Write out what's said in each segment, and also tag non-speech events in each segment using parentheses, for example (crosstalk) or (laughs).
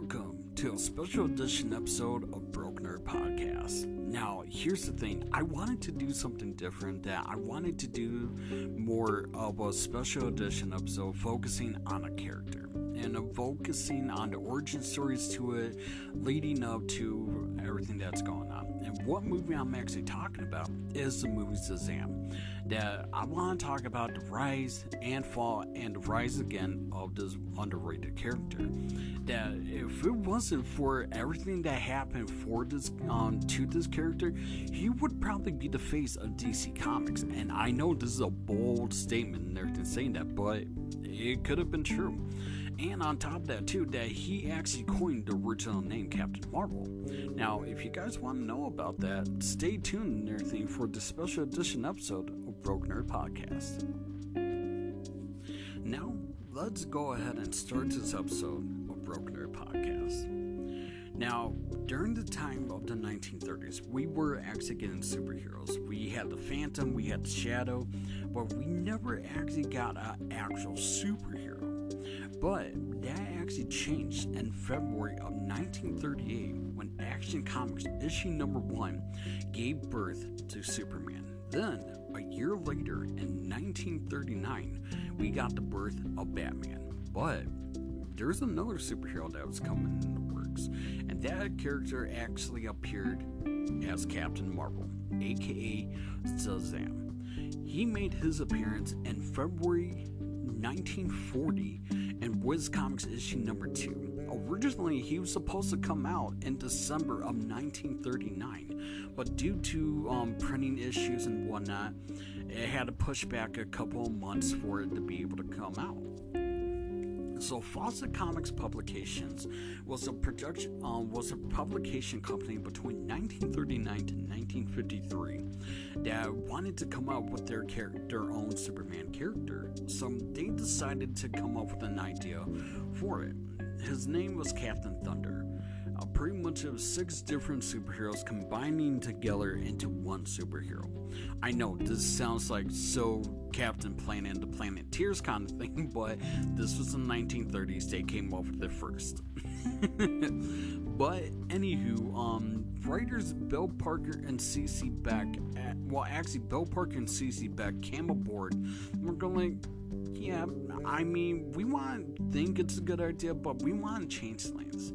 welcome to a special edition episode of Broke Nerd Podcast. Now, here's the thing I wanted to do something different, that I wanted to do more of a special edition episode focusing on a character and focusing on the origin stories to it, leading up to everything that's going on. And what movie I'm actually talking about is the movie Shazam. That I want to talk about the rise and fall and the rise again of this underrated character. That if it wasn't for everything that happened for this um, to this character, he would probably be the face of DC Comics. And I know this is a bold statement and everything saying that, but it could have been true. And on top of that, too, that he actually coined the original name Captain Marvel. Now, if you guys want to know about that, stay tuned and everything for the special edition episode of Broke Nerd Podcast. Now, let's go ahead and start this episode of Broke Nerd Podcast. Now, during the time of the 1930s, we were actually getting superheroes. We had the Phantom, we had the Shadow, but we never actually got an actual superhero. But that actually changed in February of 1938 when Action Comics issue number one gave birth to Superman. Then, a year later in 1939, we got the birth of Batman. But there's another superhero that was coming in the works, and that character actually appeared as Captain Marvel, aka Shazam. He made his appearance in February 1940 in Whiz Comics issue number 2. Originally, he was supposed to come out in December of 1939, but due to um, printing issues and whatnot, it had to push back a couple months for it to be able to come out. So Fawcett Comics Publications was a production um, was a publication company between 1939 to 1953 that wanted to come up with their character, their own Superman character. So they decided to come up with an idea for it. His name was Captain Thunder. Uh, pretty much of six different superheroes combining together into one superhero. I know this sounds like so Captain Planet and the Planeteers kind of thing, (laughs) but this was the 1930s. They came up with it first. (laughs) but anywho, um, writers Bill Parker and CC Beck, at, well, actually Bill Parker and CC Beck came aboard. we're going yeah, I mean, we want think it's a good idea, but we want change things.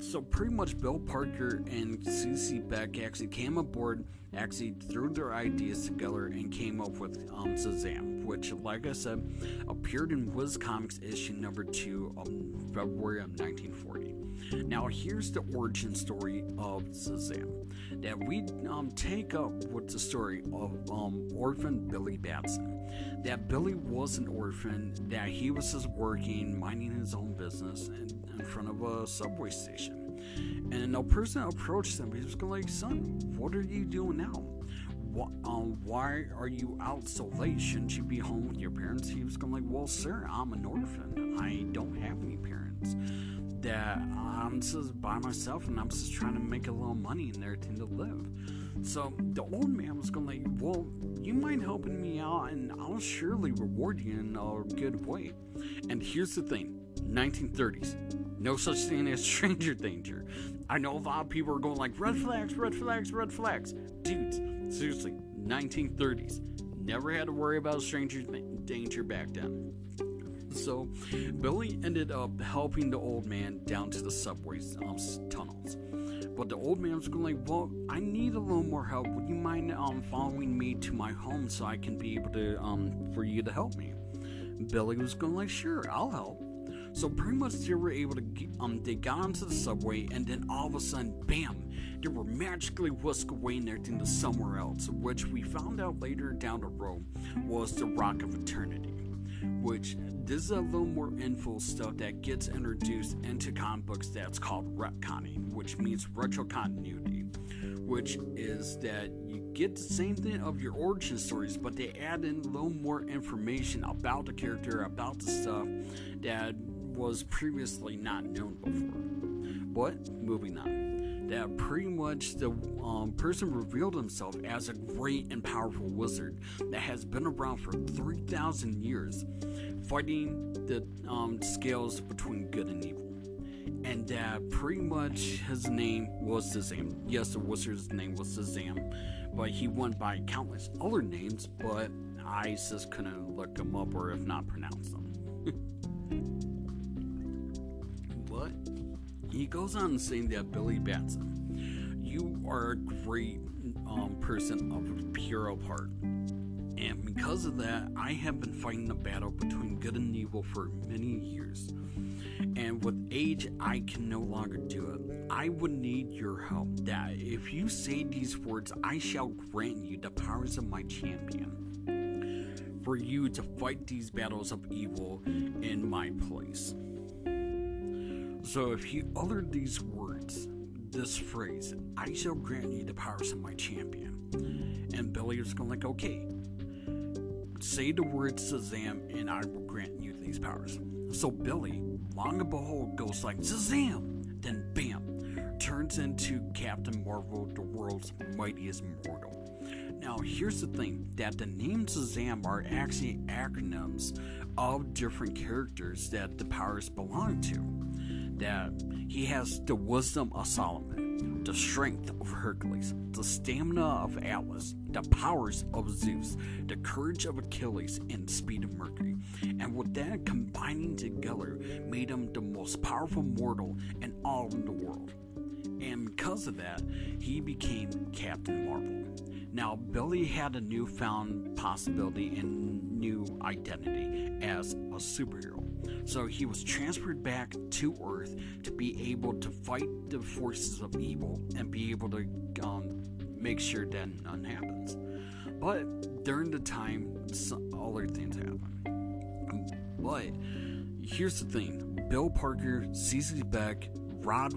So pretty much Bill Parker and CC Beck actually came aboard, actually threw their ideas together and came up with um, which, like I said, appeared in Whiz Comics issue number two of February of 1940. Now here's the origin story of Shazam. That we um, take up with the story of um, orphan Billy Batson. That Billy was an orphan, that he was just working, minding his own business, and in front of a subway station. And a person approached him. He was going like, "Son, what are you doing now? Um, why are you out so late? Shouldn't you be home with your parents?" He was going like, "Well, sir, I'm an orphan. I don't have any parents. That I'm just by myself, and I'm just trying to make a little money in there to live." So the old man was going like, "Well, you mind helping me out, and I'll surely reward you in a good way." And here's the thing: 1930s no such thing as (laughs) stranger danger. I know a lot of people are going like red flags, red flags, red flags. Dudes, seriously, 1930s. Never had to worry about stranger danger back then. So, Billy ended up helping the old man down to the subway um, tunnels. But the old man was going like, "Well, I need a little more help. Would you mind um, following me to my home so I can be able to um, for you to help me?" Billy was going like, "Sure, I'll help." So pretty much they were able to get, um they got onto the subway and then all of a sudden, bam, they were magically whisked away and everything to somewhere else, which we found out later down the road was the Rock of Eternity. Which this is a little more info stuff that gets introduced into comic books that's called retconning, which means retro continuity, which is that you get the same thing of your origin stories, but they add in a little more information about the character, about the stuff that was previously not known before. But moving on, that pretty much the um, person revealed himself as a great and powerful wizard that has been around for 3,000 years, fighting the um, scales between good and evil. and that pretty much his name was Shazam. Yes, the wizard's name was Shazam, but he went by countless other names, but I just couldn't look them up or if not pronounce them. (laughs) he goes on saying that Billy Batson, you are a great um, person of pure heart. And because of that, I have been fighting a battle between good and evil for many years. And with age, I can no longer do it. I would need your help. That if you say these words, I shall grant you the powers of my champion. For you to fight these battles of evil in my place. So if you utter these words, this phrase, I shall grant you the powers of my champion. And Billy is going like, okay, say the word Shazam and I will grant you these powers. So Billy, long and behold, goes like Shazam! Then bam, turns into Captain Marvel, the world's mightiest mortal. Now, here's the thing that the names Shazam are actually acronyms of different characters that the powers belong to. That he has the wisdom of Solomon, the strength of Hercules, the stamina of Atlas, the powers of Zeus, the courage of Achilles, and the speed of Mercury. And with that combining together made him the most powerful mortal in all of the world. And because of that, he became Captain Marvel. Now, Billy had a newfound possibility and new identity as a superhero. So he was transferred back to Earth to be able to fight the forces of evil and be able to um, make sure that none happens. But during the time, some other things happen. But here's the thing Bill Parker, CC Beck, Rod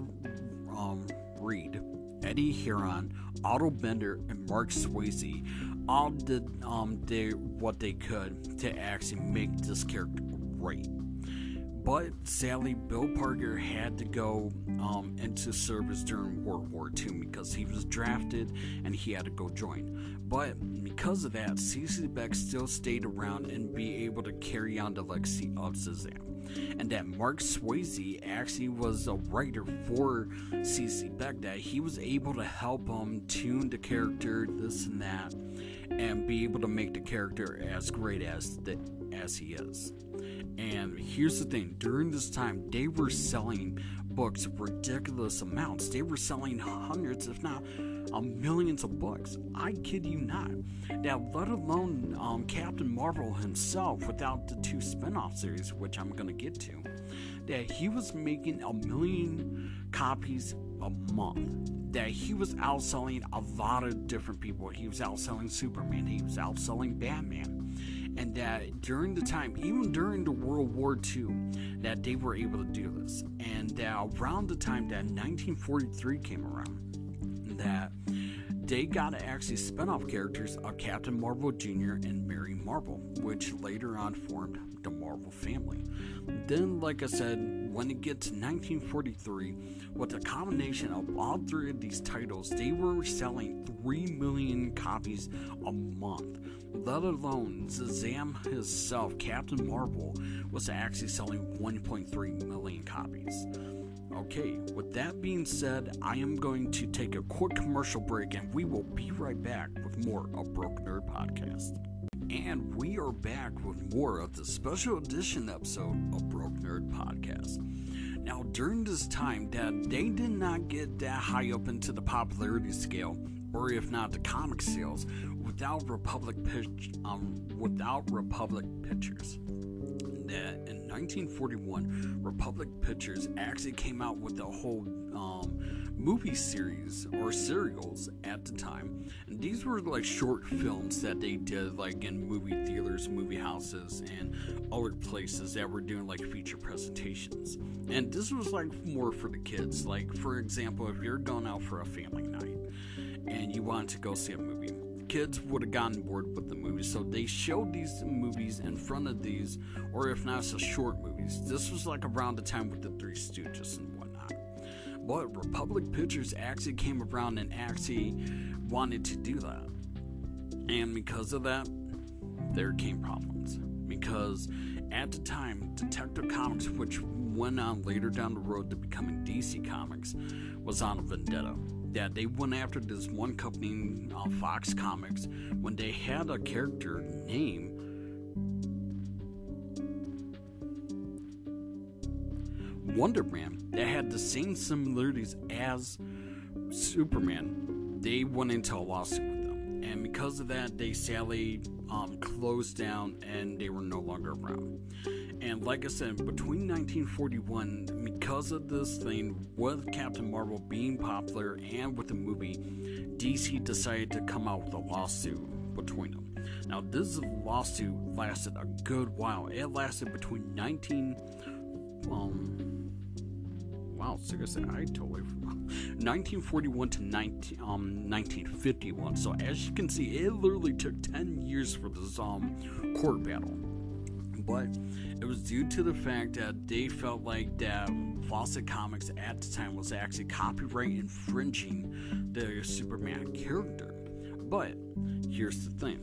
um, Reed, Eddie Herron, Otto Binder, and Marc Swayze all did um, they, what they could to actually make this character right. But sadly, Bill Parker had to go um, into service during World War II because he was drafted and he had to go join. But because of that, CC Beck still stayed around and be able to carry on the legacy of Shazam. And that Marc Swayze actually was a writer for CC Beck, that he was able to help him tune the character, this and that, and be able to make the character as great as the, as he is. And here's the thing during this time, they were selling books ridiculous amounts. They were selling hundreds, if not uh, millions of books. I kid you not. Now, let alone um, Captain Marvel himself without the two spin off series, which I'm going to get to, that he was making a million copies a month. That he was outselling a lot of different people. He was outselling Superman, he was outselling Batman and that during the time, even during the World War II, that they were able to do this, and that around the time that 1943 came around, that they got to actually spin-off characters of Captain Marvel Jr. and Mary Marvel, which later on formed the Marvel family. Then, like I said, when it gets to 1943, with the combination of all three of these titles, they were selling 3 million copies a month let alone Shazam himself, Captain Marvel, was actually selling 1.3 million copies. Okay, with that being said, I am going to take a quick commercial break and we will be right back with more of Broke Nerd Podcast. And we are back with more of the special edition episode of Broke Nerd Podcast. Now, during this time, that they did not get that high up into the popularity scale, or if not the comic sales, without Republic pitch, um, without Republic Pictures. That in 1941, Republic Pictures actually came out with a whole um, movie series or serials at the time, and these were like short films that they did like in movie theaters, movie houses, and other places that were doing like feature presentations. And this was like more for the kids. Like for example, if you're going out for a family night and you wanted to go see a movie kids would have gotten bored with the movies, so they showed these movies in front of these, or if not, so short movies. This was like around the time with the Three Stooges and whatnot. But Republic Pictures actually came around and actually wanted to do that. And because of that, there came problems. Because at the time, Detective Comics, which went on later down the road to becoming DC Comics was on a vendetta. That they went after this one company, uh, Fox Comics, when they had a character name Wonder Man that had the same similarities as Superman, they went into a lawsuit with them. And because of that, they sadly um, closed down and they were no longer around. And like I said, between 1941, because of this thing with Captain Marvel being popular and with the movie, DC decided to come out with a lawsuit between them. Now, this lawsuit lasted a good while. It lasted between 19 um, wow, seriously, I totally 1941 to 19, um, 1951. So as you can see, it literally took 10 years for this um, court battle. But it was due to the fact that they felt like that Fawcett Comics at the time was actually copyright infringing the Superman character. But here's the thing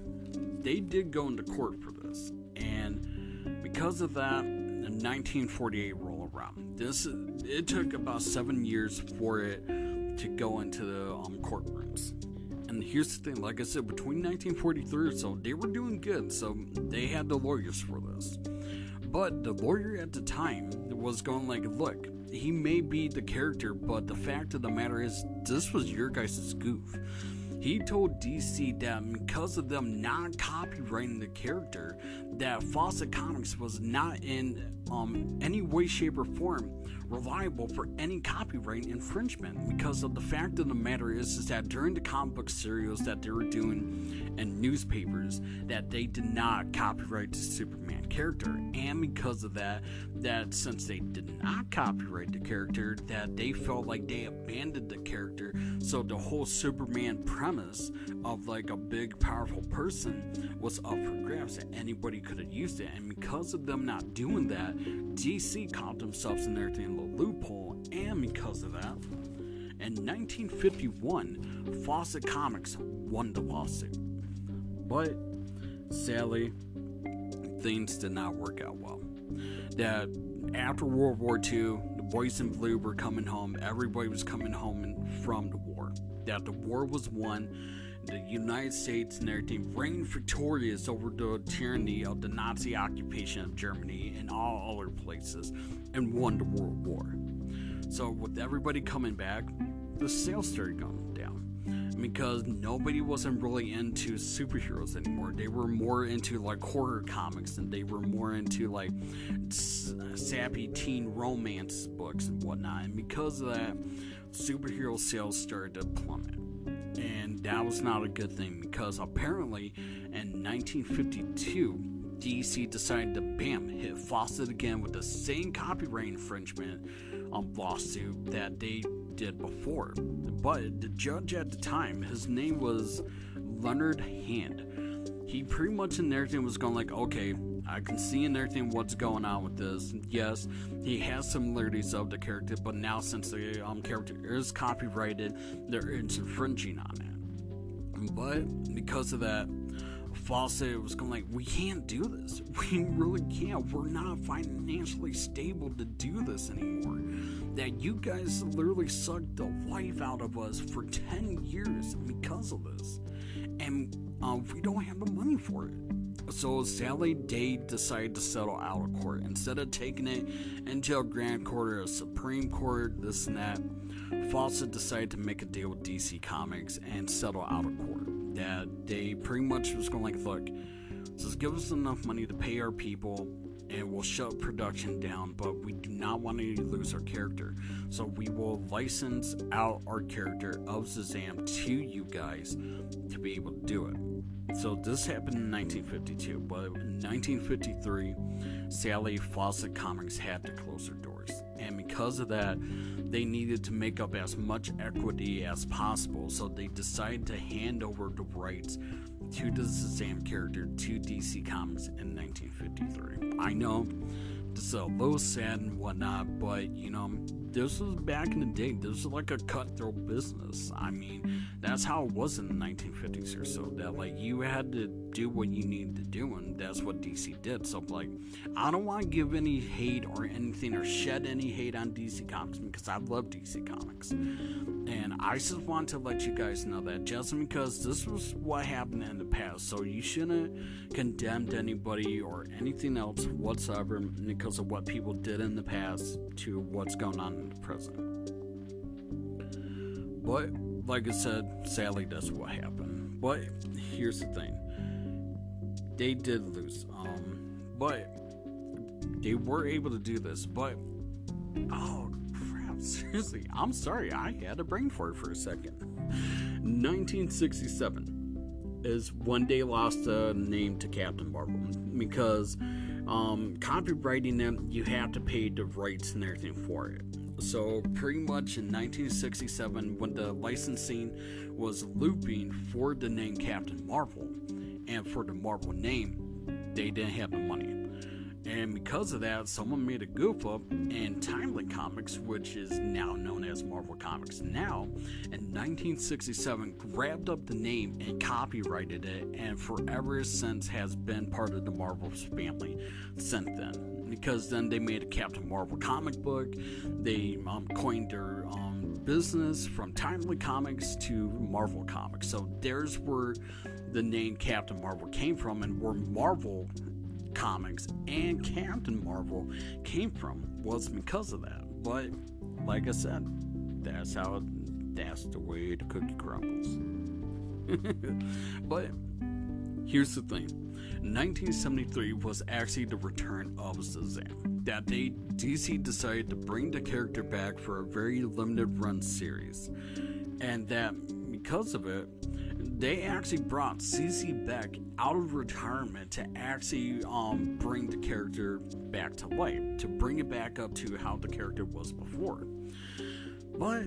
they did go into court for this. And because of that, the 1948 roll around. This it took about seven years for it to go into the um, courtrooms. And here's the thing, like I said, between 1943 or so, they were doing good, so they had the lawyers for this. But the lawyer at the time was going like, look, he may be the character, but the fact of the matter is, this was your guys' goof. He told DC that because of them not copyrighting the character, that Fawcett Comics was not in um, any way, shape, or form reliable for any copyright infringement because of the fact of the matter is, is that during the comic book serials that they were doing and newspapers that they did not copyright the Superman character. And because of that that since they did not copyright the character that they felt like they abandoned the character. So the whole Superman premise of like a big powerful person was up for grabs that anybody could have used it. And because of them not doing that DC caught themselves in their thing loophole, and because of that, in 1951, Fawcett Comics won the lawsuit. But sadly, things did not work out well. That after World War II, the boys in blue were coming home, everybody was coming home from the war. That the war was won, the United States and everything reigned victorious over the tyranny of the Nazi occupation of Germany and all other places and won the World War. So, with everybody coming back, the sales started going down because nobody wasn't really into superheroes anymore. They were more into like horror comics and they were more into like sappy teen romance books and whatnot. And because of that, superhero sales started to plummet. And that was not a good thing because apparently in 1952, DC decided to bam hit Fawcett again with the same copyright infringement um, lawsuit that they did before. But the judge at the time, his name was Leonard Hand. He pretty much in everything was going like, okay, I can see in everything what's going on with this. Yes, he has similarities of the character, but now since the um, character is copyrighted, they're infringing on it. But because of that, Fawcett was going like, we can't do this. (laughs) We really can't. We're not financially stable to do this anymore. That you guys literally sucked the life out of us for 10 years because of this. And uh, we don't have the money for it. So Sally Day decided to settle out of court. Instead of taking it into a grand court or a supreme court, this and that, Fawcett decided to make a deal with DC Comics and settle out of court that they pretty much was going like, look, just give us enough money to pay our people and we'll shut production down, but we do not want to lose our character. So we will license out our character of Shazam to you guys to be able to do it. So this happened in 1952, but in 1953, Sally Fawcett Comics had to close their doors. And because of that, they needed to make up as much equity as possible, so they decided to hand over the rights to the same character to DC Comics in 1953. I know is a little sad and whatnot, but you know, this was back in the day. This was like a cutthroat business. I mean, that's how it was in the 1950s or so. That like you had to do what you needed to do, and that's what DC did. So like, I don't want to give any hate or anything or shed any hate on DC Comics because I love DC Comics, and I just want to let you guys know that just because this was what happened in the past, so you shouldn't condemn anybody or anything else whatsoever because of what people did in the past to what's going on present. But like I said, sadly that's what happened. But here's the thing. They did lose. Um but they were able to do this, but oh crap, (laughs) seriously, I'm sorry, I had a brain fart for a second. 1967 is when they lost the name to Captain Marvel because um, copywriting them, you have to pay the rights and everything for it. So, pretty much in 1967, when the licensing was looping for the name Captain Marvel and for the Marvel name, they didn't have the money. And because of that, someone made a goof up, and Timely Comics, which is now known as Marvel Comics now, in 1967 grabbed up the name and copyrighted it, and forever since has been part of the Marvel family since then. Because then they made a Captain Marvel comic book, they um, coined their um, business from Timely Comics to Marvel Comics. So there's where the name Captain Marvel came from, and where Marvel comics and Captain Marvel came from was because of that. But like I said, that's how it, that's the way the cookie crumbles. (laughs) but here's the thing. 1973 was actually the return of Shazam. That day, DC decided to bring the character back for a very limited run series. And that because of it, they actually brought CC Beck out of retirement to actually um, bring the character back to life, to bring it back up to how the character was before. But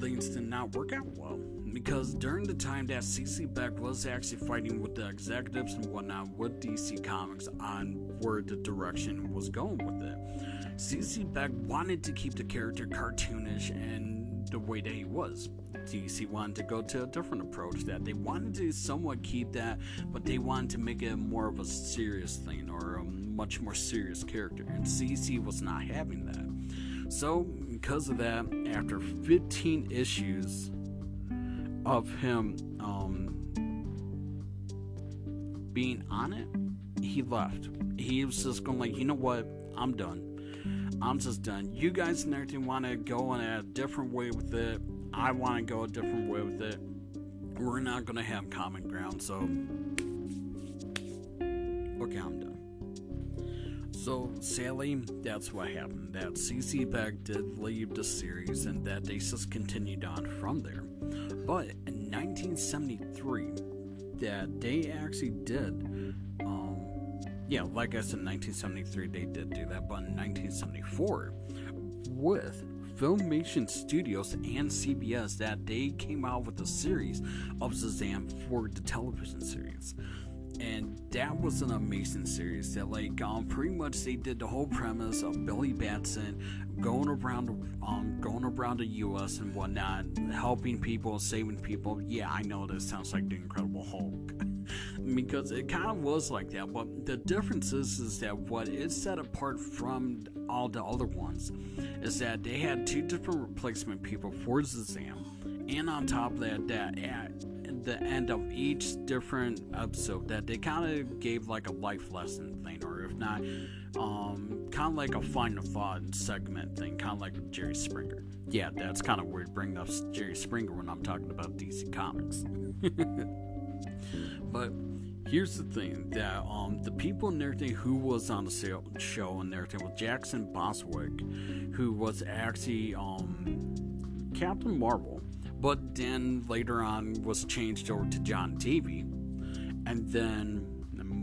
things did not work out well because during the time that CC Beck was actually fighting with the executives and whatnot with DC Comics on where the direction was going with it, CC Beck wanted to keep the character cartoonish and the way that he was. DC wanted to go to a different approach that they wanted to somewhat keep that, but they wanted to make it more of a serious thing or a much more serious character, and CC was not having that. So, because of that, after 15 issues of him um, being on it, he left. He was just going like, you know what? I'm done. I'm just done. You guys and everything want to go in a different way with it. I want to go a different way with it. We're not going to have common ground, so. Okay, I'm done. So, Sally, that's what happened. That CC Beck did leave the series, and that they just continued on from there. But in 1973, that they actually did. Um, yeah, like I said, 1973 they did do that, but in 1974, with Filmation Studios and CBS that they came out with a series of Shazam for the television series. And that was an amazing series that, like, um, pretty much they did the whole premise of Billy Batson going around, um, going around the U.S. and whatnot, helping people, saving people. Yeah, I know this sounds like the Incredible Hulk, (laughs) because it kind of was like that. But the difference is, is that what it set apart from all the other ones is that they had two different replacement people for Shazam, and on top of that, that at the end of each different episode, that they kind of gave like a life lesson thing, or if not, um, kind of like a final thought segment thing, kind of like Jerry Springer. Yeah, that's kind of weird bringing up Jerry Springer when I'm talking about DC Comics. (laughs) but here's the thing that um the people and everything who was on the show and everything was Jackson Bostwick, who was actually um Captain Marvel, but then later on was changed over to John Davey, and then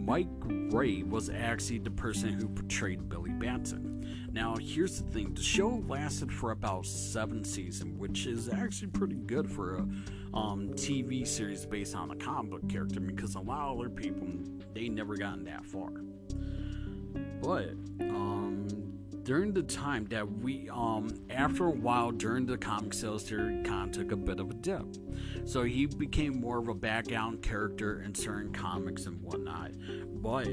Mike Ray was actually the person who portrayed Billy Batson. Now, here's the thing the show lasted for about seven seasons, which is actually pretty good for a um, TV series based on a comic book character because a lot of other people, they never gotten that far. But, um, during the time that we um after a while during the comic sales there of took a bit of a dip so he became more of a background character in certain comics and whatnot but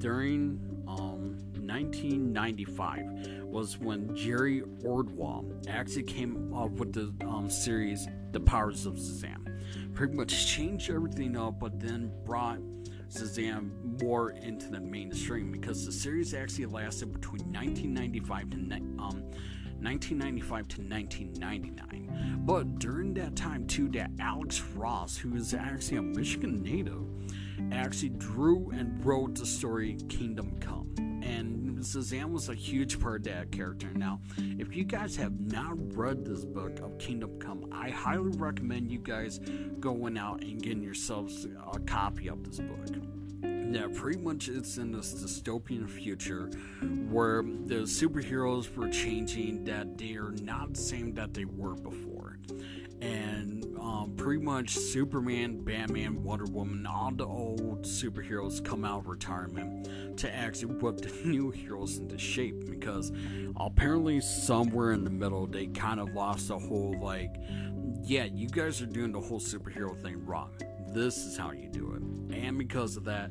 during um 1995 was when Jerry Ordway actually came up with the um, series The Powers of Shazam. Pretty much changed everything up, but then brought Shazam more into the mainstream because the series actually lasted between 1995 to um, 1995 to 1999. But during that time too, that Alex Ross, who is actually a Michigan native, actually drew and wrote the story Kingdom Come. And Shazam was a huge part of that character. Now, if you guys have not read this book of Kingdom Come, I highly recommend you guys going out and getting yourselves a copy of this book. Now, pretty much it's in this dystopian future where the superheroes were changing, that they are not the same that they were before. And um, pretty much Superman, Batman, Wonder Woman, all the old superheroes come out of retirement to actually whip the (laughs) new heroes into shape because apparently somewhere in the middle they kind of lost the whole like, yeah, you guys are doing the whole superhero thing wrong. This is how you do it. And because of that,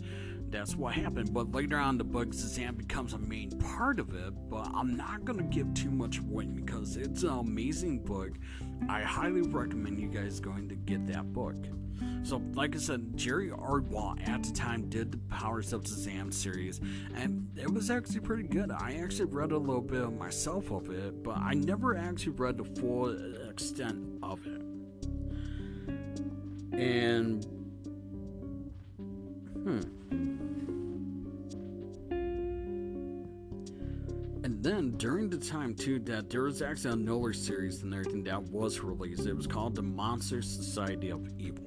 that's what happened. But later on, the book Shazam becomes a main part of it. But I'm not gonna give too much away because it's an amazing book. I highly recommend you guys going to get that book. So, like I said, Jerry Ordway at the time did the Powers of Shazam series, and it was actually pretty good. I actually read a little bit of myself of it, but I never actually read the full extent of it. And hmm. And then during the time too that there was actually another series and everything that was released. It was called The Monster Society of Evil.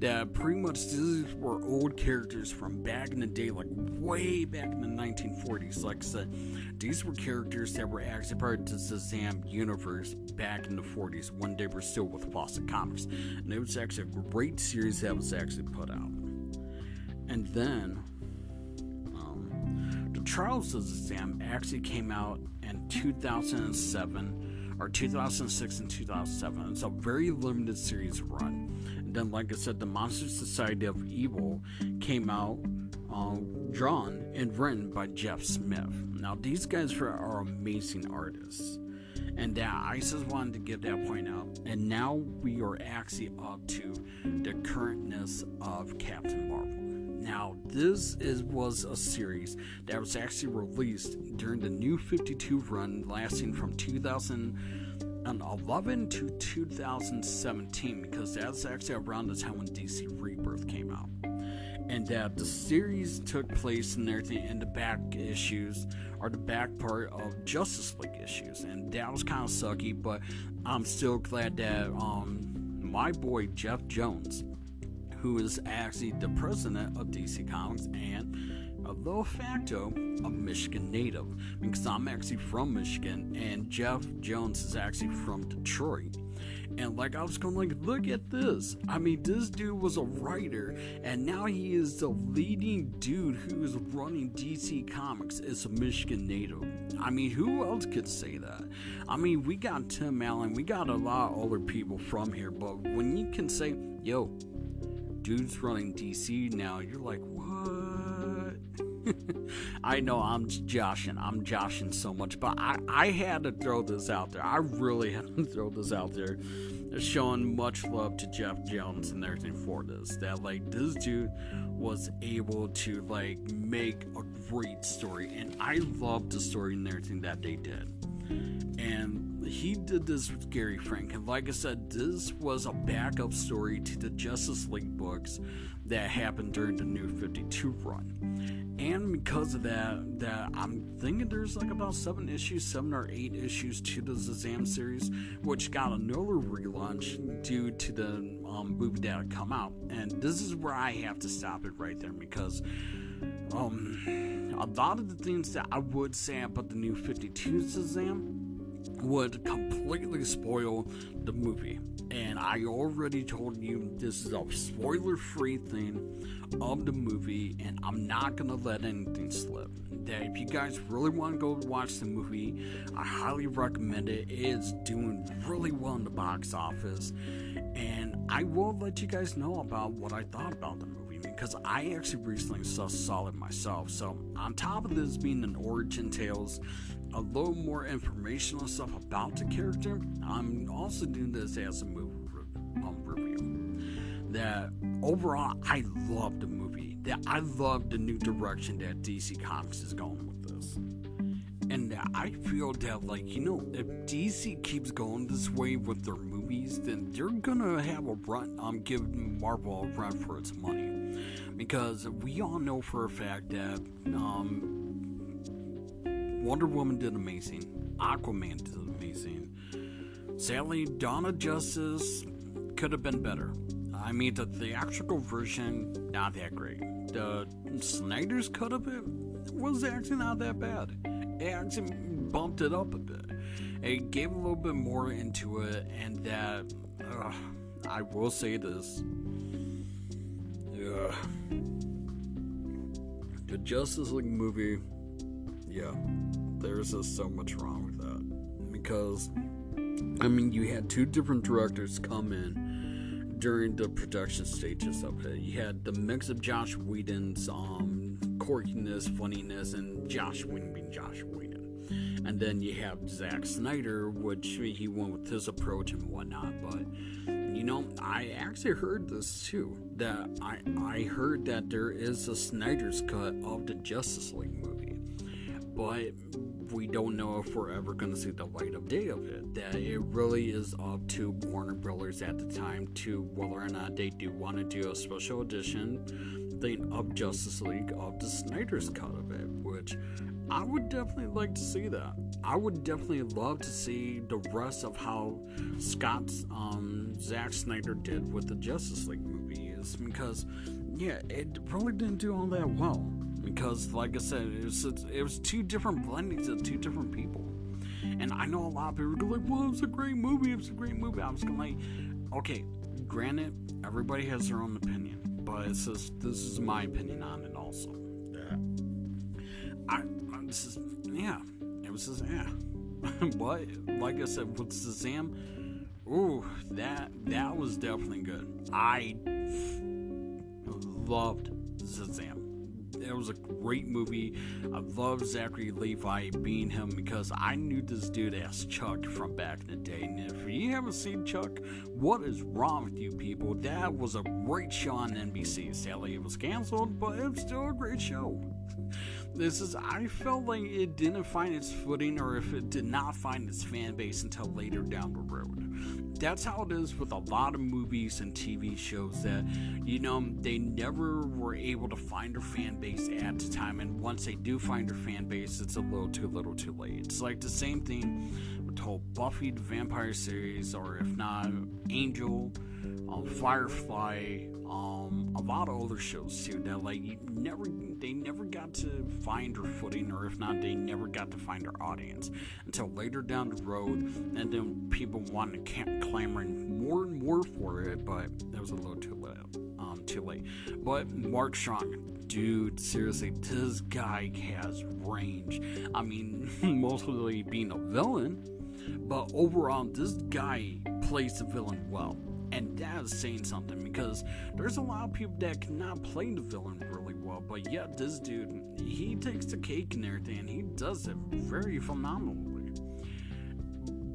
That pretty much these were old characters from back in the day, like way back in the 1940s. Like I said, these were characters that were actually part of the Shazam universe back in the 40s when they were still with Fawcett Comics. And it was actually a great series that was actually put out. And then the Trials of Shazam actually came out in 2007 or 2006 and 2007. It's a very limited series run. And then, like I said, the Monster Society of Evil came out, uh, drawn and written by Jeff Smith. Now, these guys are amazing artists. And that I just wanted to give that point out. And now we are actually up to the currentness of Captain Marvel. Now, this is was a series that was actually released during the New 52 run, lasting from 2011 to 2017, because that's actually around the time when DC Rebirth came out. And that the series took place and everything in the back issues or the back part of Justice League issues, and that was kind of sucky. But I'm still glad that um, my boy Geoff Johns who is actually the president of DC Comics and a de facto a Michigan native because I'm actually from Michigan and Geoff Johns is actually from Detroit. And like I was going like, look at this. I mean, this dude was a writer, and now he is the leading dude who is running DC Comics as a Michigan native. I mean, who else could say that? I mean, we got Tim Allen, we got a lot of other people from here, but when you can say, yo, dude's running DC now, you're like, what? (laughs) I know I'm joshing, I'm joshing so much, but I, I had to throw this out there. I really (laughs) had to throw this out there. Showing much love to Geoff Johns and everything for this. That like this dude was able to like make a great story, and I love the story and everything that they did. And he did this with Gary Frank, and like I said, this was a backup story to the Justice League books that happened during the New 52 run. And because of that, that I'm thinking there's like about seven issues, seven or eight issues to the Shazam series, which got another relaunch due to the um, movie that had come out. And this is where I have to stop it right there because um, a lot of the things that I would say about the New 52 Shazam would completely spoil the movie. And I already told you this is a spoiler free thing of the movie, and I'm not gonna let anything slip. That if you guys really want to go watch the movie, I highly recommend it. It is doing really well in the box office, and I will let you guys know about what I thought about the movie because I actually recently saw, it myself. So, on top of this being an origin tales, a little more informational stuff about the character, I'm also doing this as a movie um, review. That overall, I love the movie. That I love the new direction that DC Comics is going with this. And I feel that, like, you know, if DC keeps going this way with their movies, then they're gonna have a run, um, giving Marvel a run for its money. Because we all know for a fact that, um, Wonder Woman did amazing. Aquaman did amazing. Sadly, of Justice could have been better. I mean, the theatrical version, not that great. The Snyder's cut of it was actually not that bad. It actually bumped it up a bit. It gave a little bit more into it, and that, uh, I will say this. Yeah. The Justice League movie, yeah, there's just so much wrong with that. Because, I mean, you had two different directors come in during the production stages of it. You had the mix of Josh Whedon's um, quirkiness, funniness, and Josh Whedon being Josh Whedon. And then you have Zack Snyder, which he went with his approach and whatnot. But you know, I actually heard this too. That I I heard that there is a Snyder's cut of the Justice League movie, but we don't know if we're ever going to see the light of day of it. That it really is up to Warner Brothers at the time to whether or not they do want to do a special edition thing of Justice League of the Snyder's cut of it, which I would definitely like to see that. I would definitely love to see the rest of how Scott's um, Zack Snyder did with the Justice League movies because yeah, it really didn't do all that well because like I said, it was it was two different blendings of two different people. And I know a lot of people go like, "Well, it's a great movie. It's a great movie." I was going like, "Okay, granted, everybody has their own opinion, but it's just this is my opinion on it also." Yeah. It was just yeah. but like I said with Shazam, ooh, that that was definitely good. I loved Shazam it was a great movie. I love Zachary Levi being him because I knew this dude as Chuck from back in the day. And if you haven't seen Chuck, what is wrong with you people? That was a great show on NBC. Sadly, it was canceled, but it's still a great show. This is, I felt like it didn't find its footing, or if it did not find its fan base until later down the road that's how it is with a lot of movies and TV shows that, you know, they never were able to find their fan base at the time. And once they do find their fan base, it's a little too little too late. It's like the same thing with the whole Buffy the Vampire series, or if not, Angel, um, Firefly, um, a lot of other shows too that like never they never got to find their footing or if not they never got to find their audience until later down the road and then people wanted to camp clamoring more and more for it but that was a little too late um too late. But Mark Strong dude seriously this guy has range. I mean (laughs) mostly being a villain but overall this guy plays the villain well and that is saying something because there's a lot of people that cannot play the villain really well, but yet this dude, he takes the cake and everything, and he does it very phenomenally.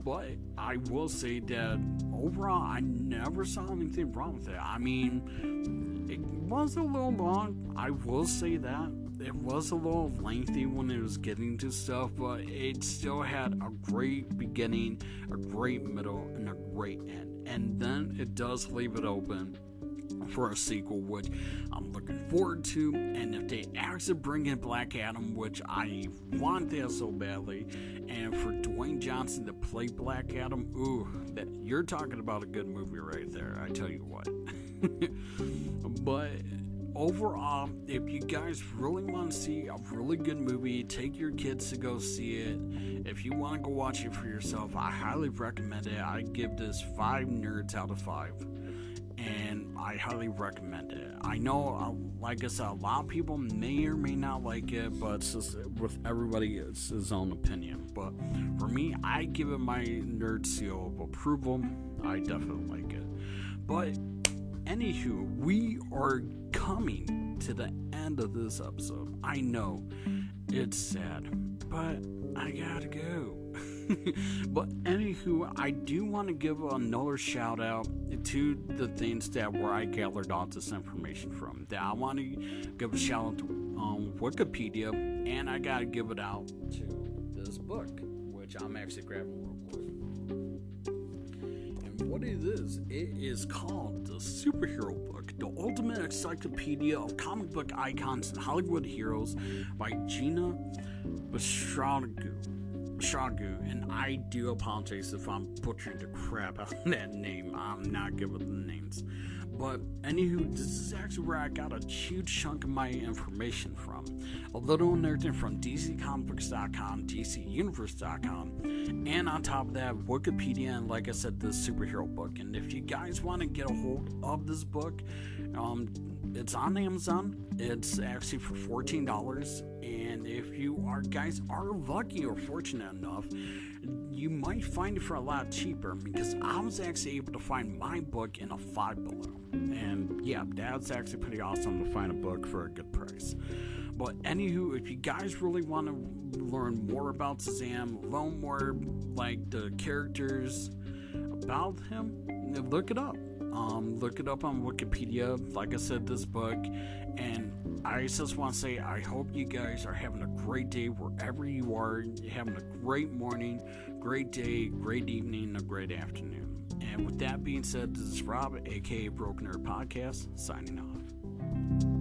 But I will say that overall, I never saw anything wrong with it. I mean, it was a little long, I will say that. It was a little lengthy when it was getting to stuff, but it still had a great beginning, a great middle, and a great end and then it does leave it open for a sequel, which I'm looking forward to. And if they actually bring in Black Adam, which I want that so badly, and for Dwayne Johnson to play Black Adam, ooh, that you're talking about a good movie right there. I tell you what. (laughs) but overall, if you guys really want to see a really good movie, take your kids to go see it. If you want to go watch it for yourself, I highly recommend it. I give this five nerds out of five. And I highly recommend it. I know, uh, like I said, a lot of people may or may not like it, but it's just with everybody, it's his own opinion. But for me, I give it my nerd seal of approval. I definitely like it. But anywho, we are coming to the end of this episode. I know it's sad, but I gotta go. (laughs) but anywho, I do want to give another shout out to the things that where I gathered all this information from. That I want to give a shout out to um, Wikipedia, and I gotta give it out to this book, which I'm actually grabbing real quick what it is. It is called the Superhero Book, the Ultimate Encyclopedia of Comic Book Icons and Hollywood Heroes by Gina Bashragu. Bashragu, and I do apologize if I'm butchering the crap out of that name. I'm not good with the names. But anywho, this is actually where I got a huge chunk of my information from. A little nerding from DCComicBooks.com, DCUniverse.com, and on top of that, Wikipedia, and like I said, the superhero book. And if you guys want to get a hold of this book, um, it's on Amazon. It's actually for fourteen dollars, and if you are guys are lucky or fortunate enough you might find it for a lot cheaper because I was actually able to find my book in a five below. And yeah, that's actually pretty awesome to find a book for a good price. But anywho, if you guys really want to learn more about Shazam, learn more like the characters about him, look it up. Um, look it up on Wikipedia. Like I said, this book. And I just want to say, I hope you guys are having a great day wherever you are. You're having a great morning, great day, great evening, a great afternoon. And with that being said, this is Rob, aka Broken Nerd Podcast, signing off.